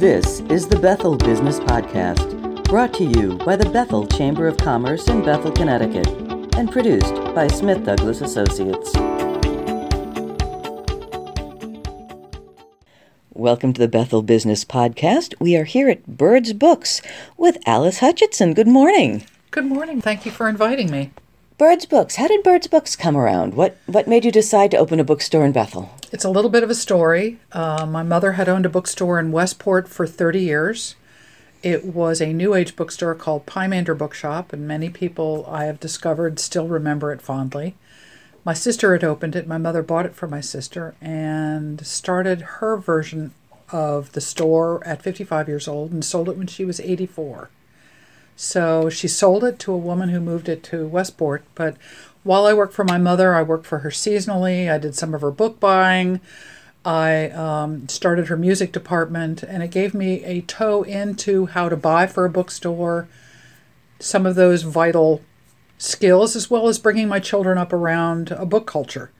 This is the Bethel Business Podcast, brought to you by the Bethel Chamber of Commerce in Bethel, Connecticut, and produced by Smith Douglas Associates. Welcome to the Bethel Business Podcast. We are here at Byrds Books with Alice Hutchinson. Good morning. Good morning. Thank you for inviting me. Byrds Books. How did Byrds Books come around? What what made you decide to open a bookstore in Bethel? It's a little bit of a story. Uh, my mother had owned a bookstore in Westport for 30 years. It was a new age bookstore called Pymander Bookshop, and many people I have discovered still remember it fondly. My sister had opened it. My mother bought it for my sister and started her version of the store at 55 years old and sold it when she was 84. So she sold it to a woman who moved it to Westport. But while I worked for my mother, I worked for her seasonally. I did some of her book buying. I um, started her music department, and it gave me a toe into how to buy for a bookstore, some of those vital skills, as well as bringing my children up around a book culture.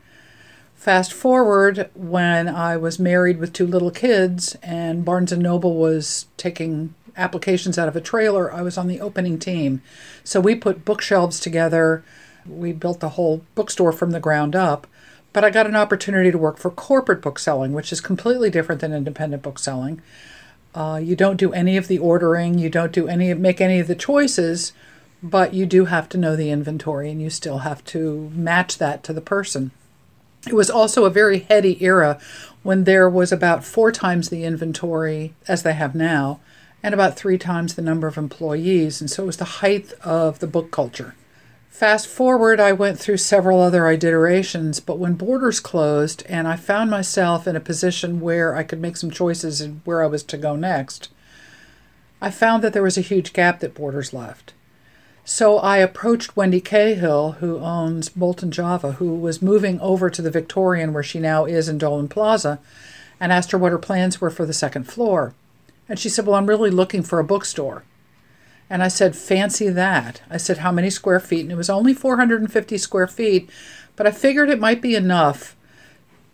Fast forward when I was married with two little kids, and Barnes and Noble was taking applications out of a trailer, I was on the opening team. So we put bookshelves together. We built the whole bookstore from the ground up. But I got an opportunity to work for corporate bookselling, which is completely different than independent bookselling. Uh, you don't do any of the ordering, you don't do any make any of the choices, but you do have to know the inventory and you still have to match that to the person. It was also a very heady era when there was about four times the inventory as they have now and about three times the number of employees, and so it was the height of the book culture. Fast forward, I went through several other iterations, but when Borders closed and I found myself in a position where I could make some choices in where I was to go next, I found that there was a huge gap that Borders left. So I approached Wendy Cahill, who owns Bolton Java, who was moving over to the Victorian, where she now is in Dolan Plaza, and asked her what her plans were for the second floor. And she said, Well, I'm really looking for a bookstore. And I said, Fancy that. I said, How many square feet? And it was only 450 square feet, but I figured it might be enough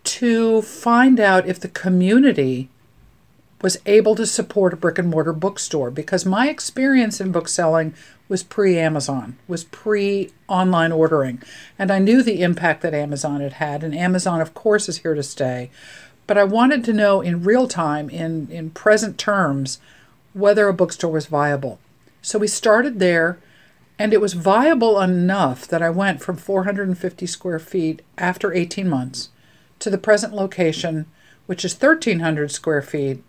to find out if the community was able to support a brick and mortar bookstore because my experience in bookselling was pre Amazon, was pre online ordering. And I knew the impact that Amazon had had. And Amazon, of course, is here to stay. But I wanted to know in real time, in, in present terms, whether a bookstore was viable. So we started there, and it was viable enough that I went from 450 square feet after 18 months to the present location, which is 1,300 square feet.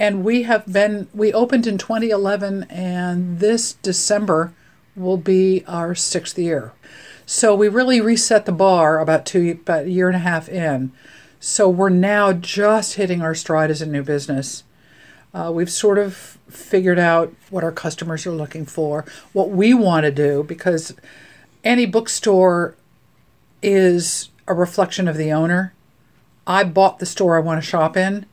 And we have been, we opened in 2011, and this December will be our sixth year. So we really reset the bar about two, about a year and a half in. So we're now just hitting our stride as a new business. Uh, we've sort of figured out what our customers are looking for, what we want to do, because any bookstore is a reflection of the owner. I bought the store I want to shop in.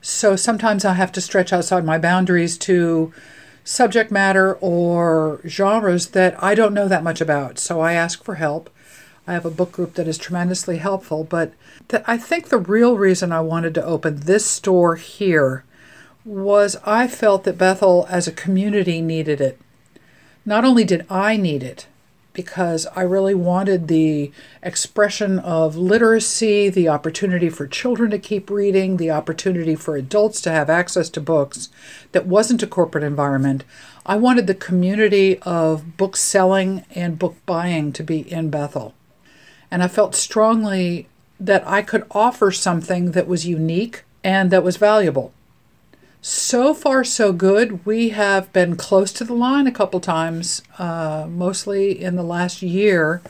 So sometimes I have to stretch outside my boundaries to subject matter or genres that I don't know that much about. So I ask for help. I have a book group that is tremendously helpful. But the, I think the real reason I wanted to open this store here was I felt that Bethel as a community needed it. Not only did I need it, because I really wanted the expression of literacy, the opportunity for children to keep reading, the opportunity for adults to have access to books that wasn't a corporate environment. I wanted the community of book selling and book buying to be in Bethel. And I felt strongly that I could offer something that was unique and that was valuable. So far, so good. We have been close to the line a couple times, uh, mostly in the last year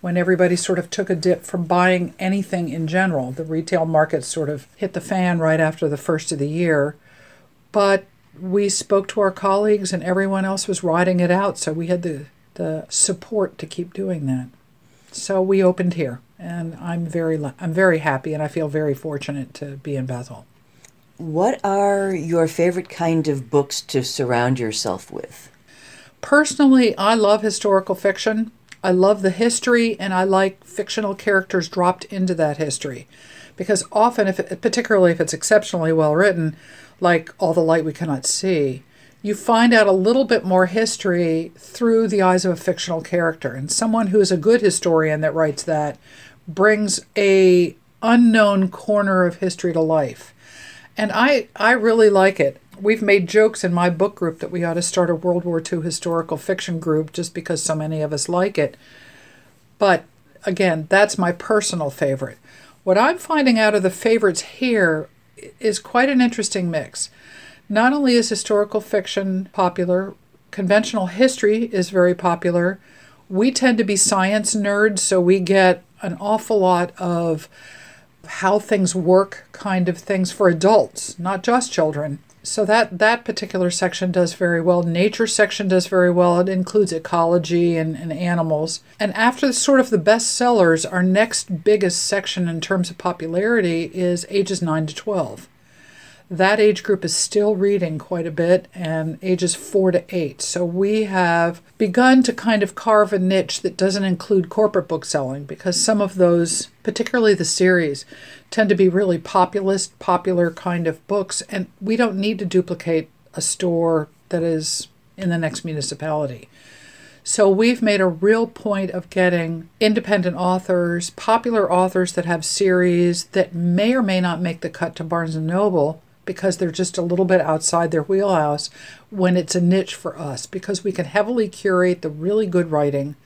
when everybody sort of took a dip from buying anything in general. The retail market sort of hit the fan right after the first of the year. But we spoke to our colleagues and everyone else was riding it out, so we had the, the support to keep doing that. So we opened here, and I'm very I'm very happy, and I feel very fortunate to be in Bethel. What are your favorite kind of books to surround yourself with? Personally, I love historical fiction. I love the history, and I like fictional characters dropped into that history, because often, if it, particularly if it's exceptionally well written, like All the Light We Cannot See, you find out a little bit more history through the eyes of a fictional character. And someone who is a good historian that writes that brings a unknown corner of history to life. And I, I really like it. We've made jokes in my book group that we ought to start a World War II historical fiction group just because so many of us like it. But again, that's my personal favorite. What I'm finding out of the favorites here is quite an interesting mix. Not only is historical fiction popular, conventional history is very popular. We tend to be science nerds, so we get an awful lot of how things work kind of things for adults, not just children. So that that particular section does very well. Nature section does very well. It includes ecology and, and animals. And after sort of the best sellers, our next biggest section in terms of popularity is ages 9 to 12 that age group is still reading quite a bit and ages four to eight. So we have begun to kind of carve a niche that doesn't include corporate book selling because some of those, particularly the series, tend to be really populist, popular kind of books. And we don't need to duplicate a store that is in the next municipality. So we've made a real point of getting independent authors, popular authors that have series that may or may not make the cut to Barnes and Noble, because they're just a little bit outside their wheelhouse when it's a niche for us because we can heavily curate the really good writing.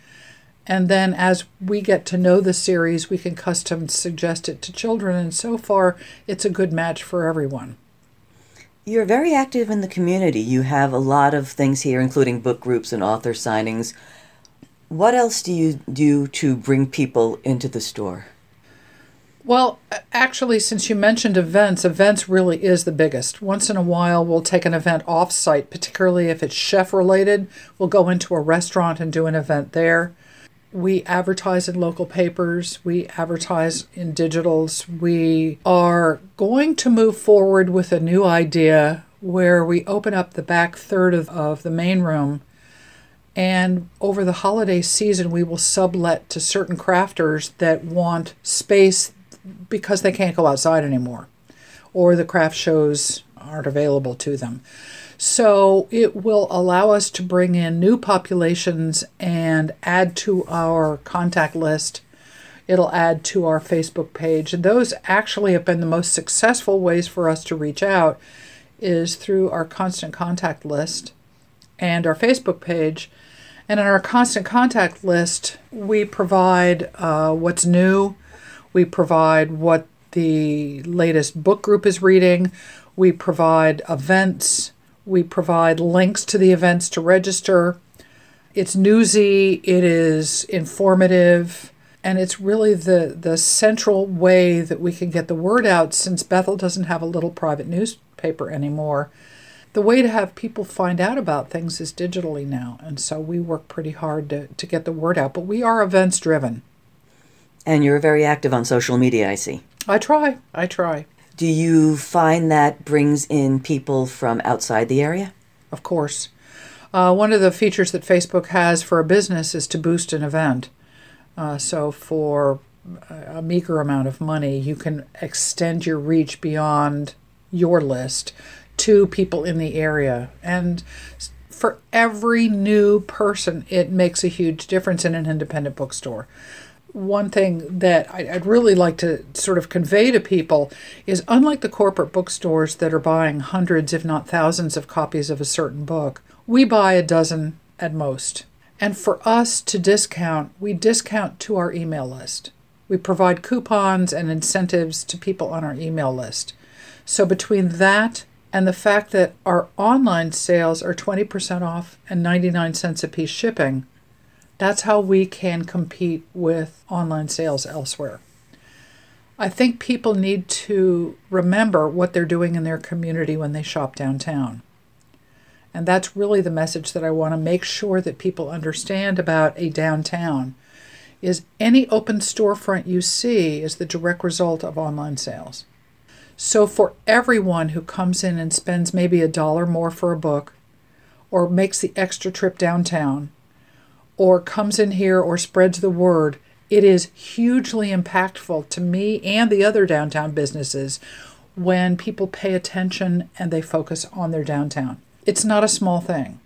And then as we get to know the series we can custom suggest it to children and so far it's a good match for everyone. You're very active in the community. You have a lot of things here including book groups and author signings. What else do you do to bring people into the store well, actually, since you mentioned events, events really is the biggest. Once in a while, we'll take an event off site, particularly if it's chef related. We'll go into a restaurant and do an event there. We advertise in local papers, we advertise in digitals. We are going to move forward with a new idea where we open up the back third of, of the main room and over the holiday season, we will sublet to certain crafters that want space because they can't go outside anymore or the craft shows aren't available to them. So it will allow us to bring in new populations and add to our contact list. It'll add to our Facebook page. And those actually have been the most successful ways for us to reach out is through our constant contact list and our Facebook page. And in our constant contact list, we provide uh, what's new, we provide what the latest book group is reading. We provide events. We provide links to the events to register. It's newsy, it is informative, and it's really the, the central way that we can get the word out since Bethel doesn't have a little private newspaper anymore. The way to have people find out about things is digitally now, and so we work pretty hard to, to get the word out, but we are events driven. And you're very active on social media, I see. I try. I try. Do you find that brings in people from outside the area? Of course. Uh, one of the features that Facebook has for a business is to boost an event. Uh, so, for a meager amount of money, you can extend your reach beyond your list to people in the area. And for every new person, it makes a huge difference in an independent bookstore one thing that I'd really like to sort of convey to people is unlike the corporate bookstores that are buying hundreds, if not thousands, of copies of a certain book, we buy a dozen at most. And for us to discount, we discount to our email list. We provide coupons and incentives to people on our email list. So between that and the fact that our online sales are 20% off and 99 cents a piece shipping, that's how we can compete with online sales elsewhere. I think people need to remember what they're doing in their community when they shop downtown. And that's really the message that I want to make sure that people understand about a downtown is any open storefront you see is the direct result of online sales. So for everyone who comes in and spends maybe a dollar more for a book or makes the extra trip downtown, or comes in here or spreads the word, it is hugely impactful to me and the other downtown businesses when people pay attention and they focus on their downtown. It's not a small thing.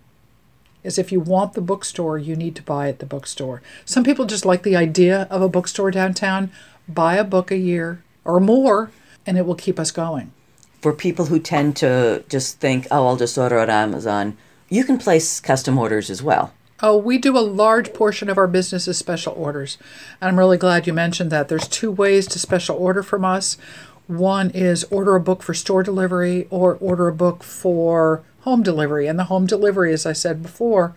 Is if you want the bookstore, you need to buy at the bookstore. Some people just like the idea of a bookstore downtown. Buy a book a year or more, and it will keep us going. For people who tend to just think, oh, I'll just order on Amazon, you can place custom orders as well. Oh, we do a large portion of our business as special orders. And I'm really glad you mentioned that. There's two ways to special order from us. One is order a book for store delivery or order a book for home delivery. And the home delivery, as I said before,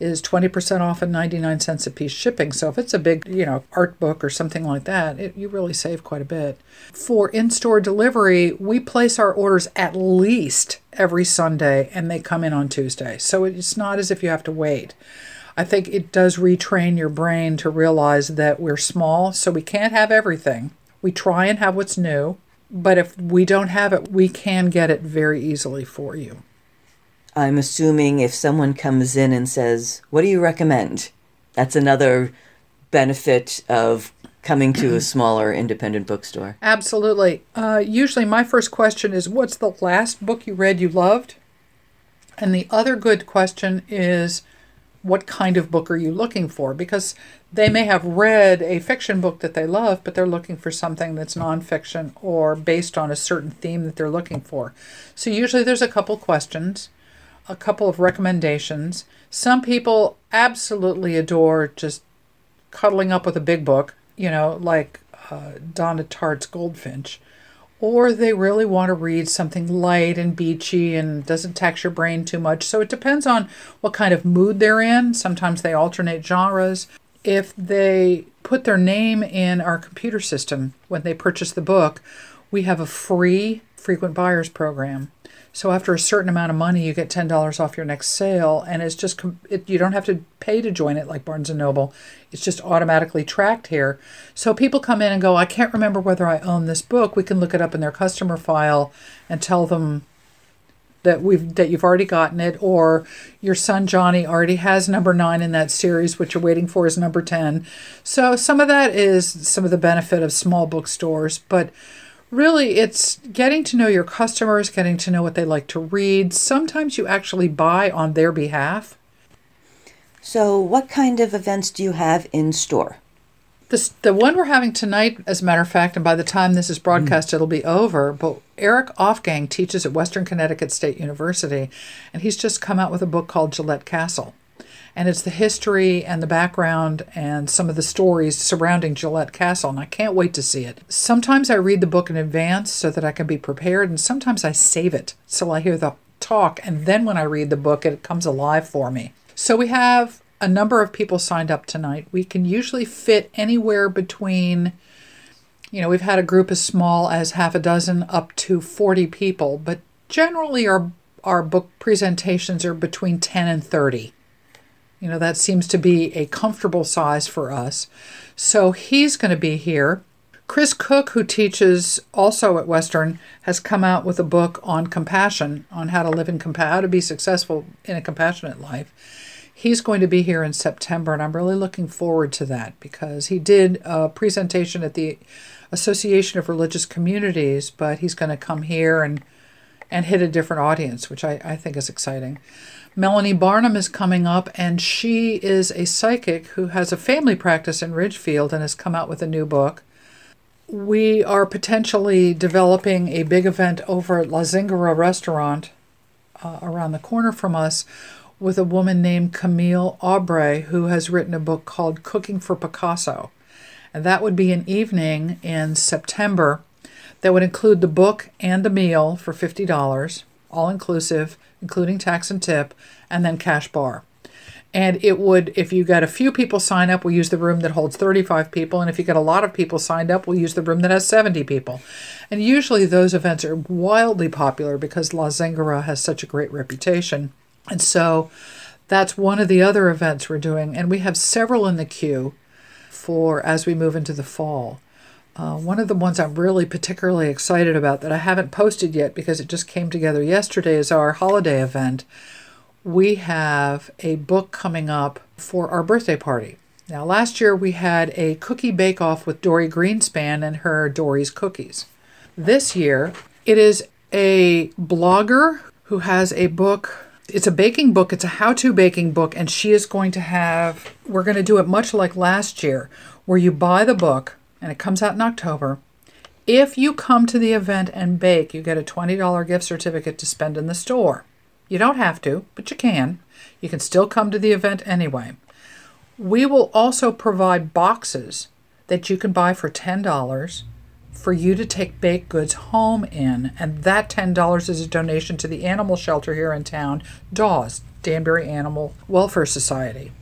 is 20% off and 99 cents a piece shipping. So if it's a big, you know, art book or something like that, it, you really save quite a bit. For in-store delivery, we place our orders at least every Sunday and they come in on Tuesday. So it's not as if you have to wait. I think it does retrain your brain to realize that we're small, so we can't have everything. We try and have what's new, but if we don't have it, we can get it very easily for you. I'm assuming if someone comes in and says, What do you recommend? That's another benefit of coming to a smaller independent bookstore. Absolutely. Uh, usually, my first question is, What's the last book you read you loved? And the other good question is, What kind of book are you looking for? Because they may have read a fiction book that they love, but they're looking for something that's nonfiction or based on a certain theme that they're looking for. So, usually, there's a couple questions a couple of recommendations. Some people absolutely adore just cuddling up with a big book, you know, like uh, Donna Tartt's Goldfinch, or they really want to read something light and beachy and doesn't tax your brain too much. So it depends on what kind of mood they're in. Sometimes they alternate genres. If they put their name in our computer system when they purchase the book, we have a free frequent buyers program so after a certain amount of money, you get ten dollars off your next sale, and it's just it, you don't have to pay to join it like Barnes and Noble. It's just automatically tracked here. So people come in and go, I can't remember whether I own this book. We can look it up in their customer file and tell them that we've that you've already gotten it, or your son Johnny already has number nine in that series, which you're waiting for is number ten. So some of that is some of the benefit of small bookstores, but really it's getting to know your customers, getting to know what they like to read. Sometimes you actually buy on their behalf. So, what kind of events do you have in store? This, the one we're having tonight, as a matter of fact, and by the time this is broadcast, mm. it'll be over. But Erik Ofgang teaches at Western Connecticut State University, and he's just come out with a book called Gillette Castle and it's the history and the background and some of the stories surrounding Gillette Castle, and I can't wait to see it. Sometimes I read the book in advance so that I can be prepared, and sometimes I save it till I hear the talk, and then when I read the book, it comes alive for me. So we have a number of people signed up tonight. We can usually fit anywhere between you know, we've had a group as small as half a dozen up to 40 people, but generally our our book presentations are between 10 and 30. You know, that seems to be a comfortable size for us. So he's going to be here. Chris Cook, who teaches also at Western, has come out with a book on compassion, on how to live in how to be successful in a compassionate life. He's going to be here in September, and I'm really looking forward to that because he did a presentation at the Association of Religious Communities, but he's going to come here and and hit a different audience, which I, I think is exciting. Melanie Barnum is coming up, and she is a psychic who has a family practice in Ridgefield and has come out with a new book. We are potentially developing a big event over at La Zingara restaurant uh, around the corner from us with a woman named Camille Aubray who has written a book called Cooking for Picasso. And that would be an evening in September that would include the book and the meal for $50, all inclusive including tax and tip, and then cash bar. And it would, if you got a few people sign up, we'll use the room that holds 35 people. And if you get a lot of people signed up, we'll use the room that has 70 people. And usually those events are wildly popular because La Zingara has such a great reputation. And so that's one of the other events we're doing. And we have several in the queue for as we move into the fall. Uh, one of the ones I'm really particularly excited about that I haven't posted yet because it just came together yesterday is our holiday event. We have a book coming up for our birthday party. Now, last year we had a cookie bake off with Dorie Greenspan and her Dorie's Cookies. This year It is a blogger who has a book. It's a baking book, it's a how to baking book, and she is going to have, we're going to do it much like last year, where you buy the book and it comes out in October. If you come to the event and bake, you get a $20 gift certificate to spend in the store. You don't have to, but you can. You can still come to the event anyway. We will also provide boxes that you can buy for $10 for you to take baked goods home in, and that $10 is a donation to the animal shelter here in town, DAWS, Danbury Animal Welfare Society.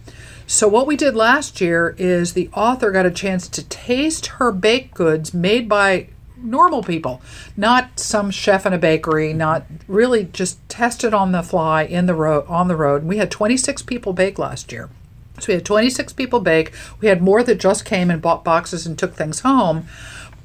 So, what we did last year is the author got a chance to taste her baked goods made by normal people, not some chef in a bakery, not really just tested on the fly in the road on the road. We had 26 people bake last year. So we had 26 people bake. We had more that just came and bought boxes and took things home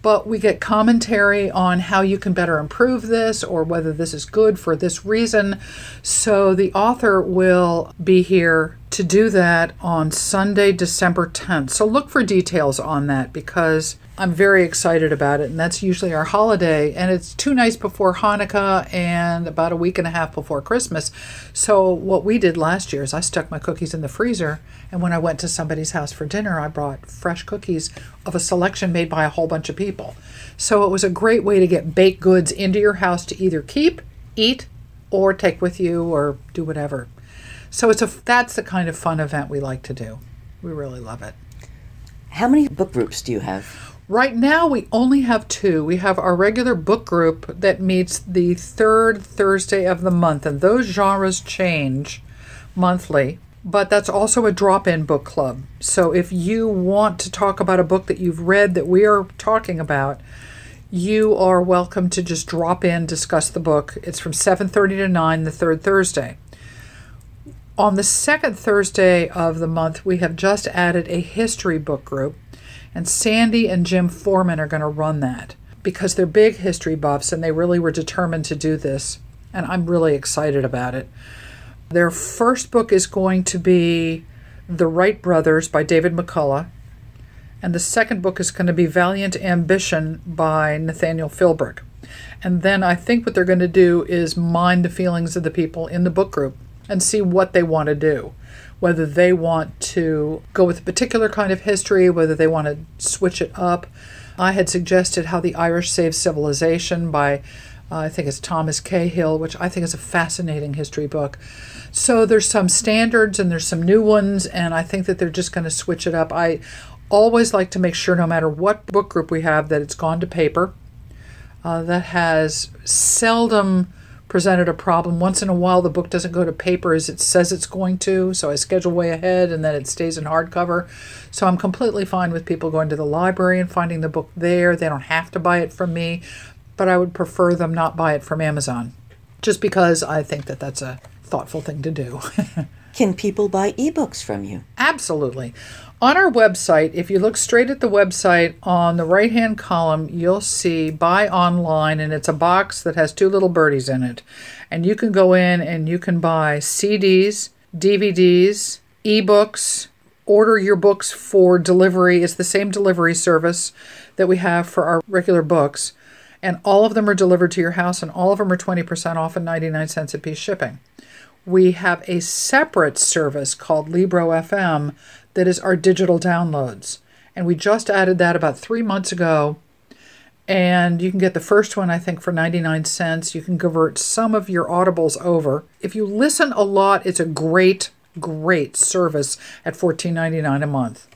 but we get commentary on how you can better improve this or whether this is good for this reason. So the author will be here to do that on Sunday, December 10th. So look for details on that because I'm very excited about it, and that's usually our holiday. And it's two nights before Hanukkah and about a week and a half before Christmas. So, what we did last year is I stuck my cookies in the freezer, and when I went to somebody's house for dinner, I brought fresh cookies of a selection made by a whole bunch of people. So, it was a great way to get baked goods into your house to either keep, eat, or take with you or do whatever. So, it's a that's the kind of fun event we like to do. We really love it. How many book groups do you have? Right now, we only have two. We have our regular book group that meets the third Thursday of the month, and those genres change monthly. But that's also a drop in book club. So if you want to talk about a book that you've read that we are talking about, you are welcome to just drop in, discuss the book. It's from 7:30 to 9 the third Thursday. On the second Thursday of the month, we have just added a history book group and Sandy and Jim Foreman are going to run that because they're big history buffs and they really were determined to do this. And I'm really excited about it. Their first book is going to be The Wright Brothers by David McCullough. And the second book is going to be Valiant Ambition by Nathaniel Philbrick. And then I think what they're going to do is mind the feelings of the people in the book group and see what they want to do whether they want to go with a particular kind of history, whether they want to switch it up. I had suggested How the Irish Saved Civilization by, uh, I think it's Thomas Cahill, which I think is a fascinating history book. So there's some standards and there's some new ones, and I think that they're just going to switch it up. I always like to make sure, no matter what book group we have, that it's gone to paper. Uh, that has seldom presented a problem. Once in a while, the book doesn't go to paper as it says it's going to, so I schedule way ahead and then it stays in hardcover. So I'm completely fine with people going to the library and finding the book there. They don't have to buy it from me, but I would prefer them not buy it from Amazon just because I think that that's a thoughtful thing to do. Can people buy ebooks from you? Absolutely. On our website, if you look straight at the website on the right hand column, you'll see buy online, and it's a box that has two little birdies in it. And you can go in and you can buy CDs, DVDs, ebooks, order your books for delivery. It's the same delivery service that we have for our regular books. And all of them are delivered to your house, and all of them are 20% off and 99 cents a piece shipping. We have a separate service called Libro FM that is our digital downloads. And we just added that about three months ago. And you can get the first one, I think, for 99 cents. You can convert some of your audibles over. If you listen a lot, it's a great, great service at $14.99 a month.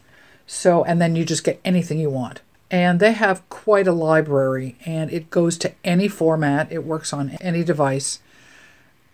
So, and then you just get anything you want. And they have quite a library, and it goes to any format, it works on any device.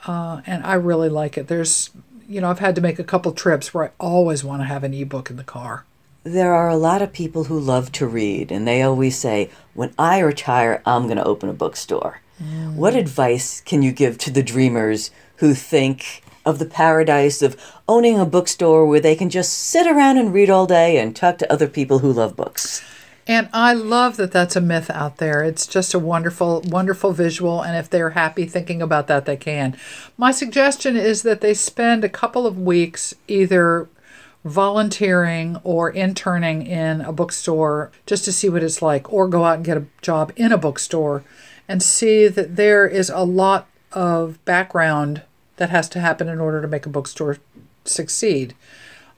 Uh, and I really like it. There's you know, I've had to make a couple trips where I always want to have an ebook in the car. There are a lot of people who love to read, and they always say, When I retire, I'm going to open a bookstore. Mm. What advice can you give to the dreamers who think of the paradise of owning a bookstore where they can just sit around and read all day and talk to other people who love books? And I love that that's a myth out there. It's just a wonderful, wonderful visual. And if they're happy thinking about that, they can. My suggestion is that they spend a couple of weeks either volunteering or interning in a bookstore just to see what it's like, or go out and get a job in a bookstore and see that there is a lot of background that has to happen in order to make a bookstore succeed.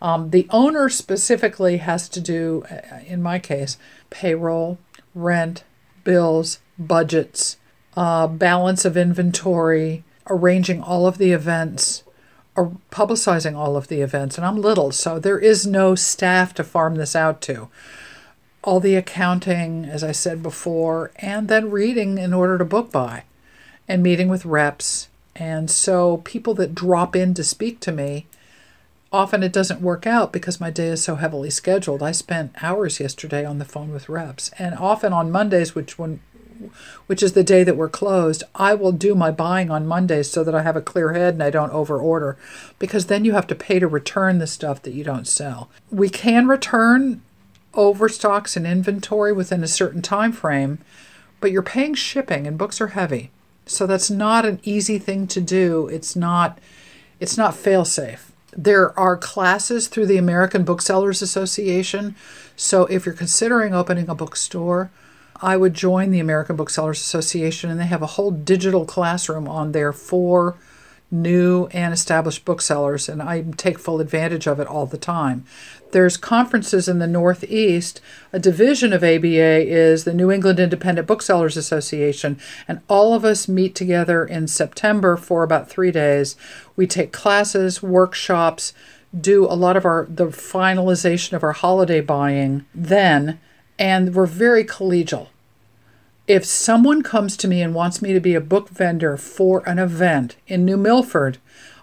Um, the owner specifically has to do, uh, in my case, payroll, rent, bills, budgets, uh, balance of inventory, arranging all of the events, or publicizing all of the events. And I'm little, so there is no staff to farm this out to. All the accounting, as I said before, and then reading in order to book by and meeting with reps. And so people that drop in to speak to me, often it doesn't work out because my day is so heavily scheduled. I spent hours yesterday on the phone with reps, and often on Mondays, which when which is the day that we're closed, I will do my buying on Mondays so that I have a clear head and I don't over order because then you have to pay to return the stuff that you don't sell. We can return overstocks and inventory within a certain time frame, but you're paying shipping and books are heavy. So that's not an easy thing to do. It's not it's not fail safe. There are classes through the American Booksellers Association. So if you're considering opening a bookstore, I would join the American Booksellers Association, and they have a whole digital classroom on there for new and established booksellers, and I take full advantage of it all the time. There's conferences in the Northeast. A division of ABA is the New England Independent Booksellers Association, and all of us meet together in September for about three days. We take classes, workshops, do a lot of our the finalization of our holiday buying then and we're very collegial. If someone comes to me and wants me to be a book vendor for an event in New Milford,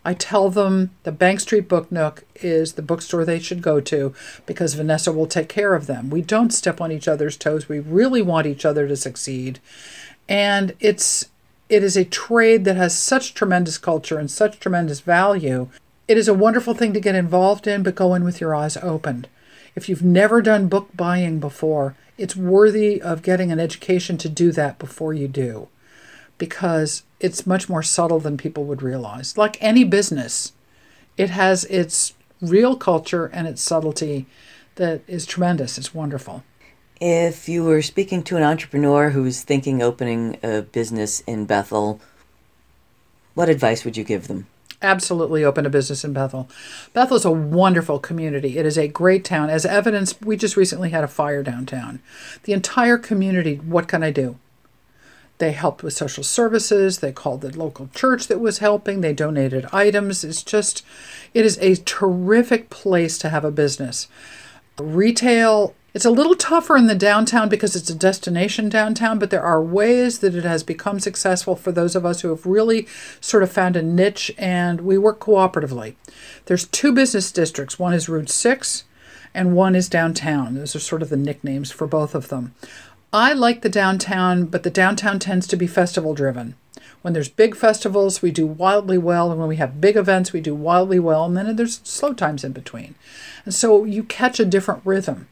I tell them the Bank Street Book Nook is the bookstore they should go to because Vanessa will take care of them. We don't step on each other's toes. We really want each other to succeed. And it's it is a trade that has such tremendous culture and such tremendous value. It is a wonderful thing to get involved in, but go in with your eyes opened. If you've never done book buying before, it's worthy of getting an education to do that before you do because it's much more subtle than people would realize. Like any business, it has its real culture and its subtlety that is tremendous. It's wonderful. If you were speaking to an entrepreneur who's thinking opening a business in Bethel, what advice would you give them? Absolutely open a business in Bethel. Bethel is a wonderful community. It is a great town. As evidence, we just recently had a fire downtown. The entire community, what can I do? They helped with social services. They called the local church that was helping. They donated items. It's just, it is a terrific place to have a business. Retail it's a little tougher in the downtown because it's a destination downtown, but there are ways that it has become successful for those of us who have really sort of found a niche and we work cooperatively. There's two business districts. One is Route 6 and one is downtown. Those are sort of the nicknames for both of them. I like the downtown, but the downtown tends to be festival driven. When there's big festivals, we do wildly well, and when we have big events, we do wildly well, and then there's slow times in between. And so you catch a different rhythm.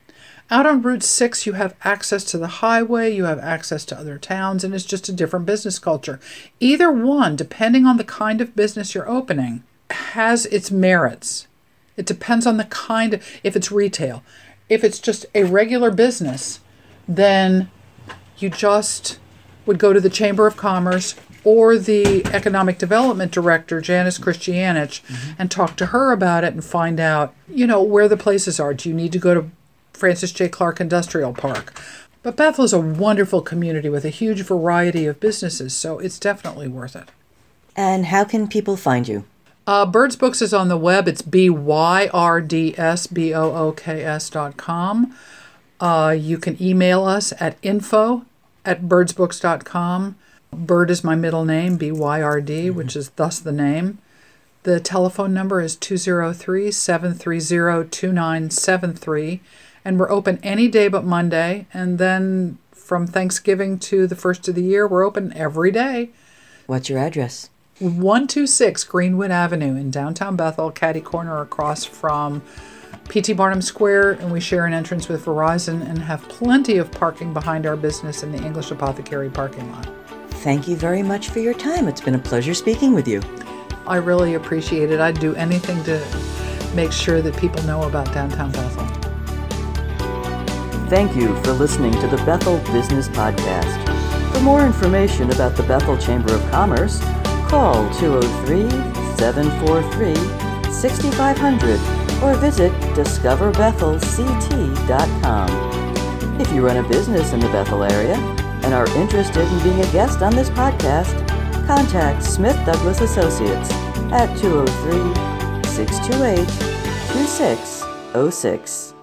Out on Route 6, you have access to the highway, you have access to other towns, and it's just a different business culture. Either one, depending on the kind of business you're opening, has its merits. It depends on the kind of, if it's retail. If it's just a regular business, then you just would go to the Chamber of Commerce or the Economic Development Director, Janice Christianich, mm-hmm. and talk to her about it and find out, you know, where the places are. Do you need to go to Francis J. Clark Industrial Park. But Bethel is a wonderful community with a huge variety of businesses, so it's definitely worth it. And how can people find you? Uh, Byrds Books is on the web. It's B Y R D S B O O K S dot com. Uh, you can email us at info at byrdsbooks.com. Byrd is my middle name, B Y R D, mm-hmm. which is thus the name. The telephone number is 203 730 2973 and we're open any day but Monday. And then from Thanksgiving to the first of the year, we're open every day. What's your address? 126 Greenwood Avenue in downtown Bethel, Caddy Corner across from PT Barnum Square, and we share an entrance with Verizon and have plenty of parking behind our business in the English Apothecary parking lot. Thank you very much for your time. It's been a pleasure speaking with you. I really appreciate it. I'd do anything to make sure that people know about downtown Bethel. Thank you for listening to the Bethel Business Podcast. For more information about the Bethel Chamber of Commerce, call 203 743 6500 or visit discoverbethelct.com. If you run a business in the Bethel area and are interested in being a guest on this podcast, contact Smith Douglas Associates at 203 628 2606.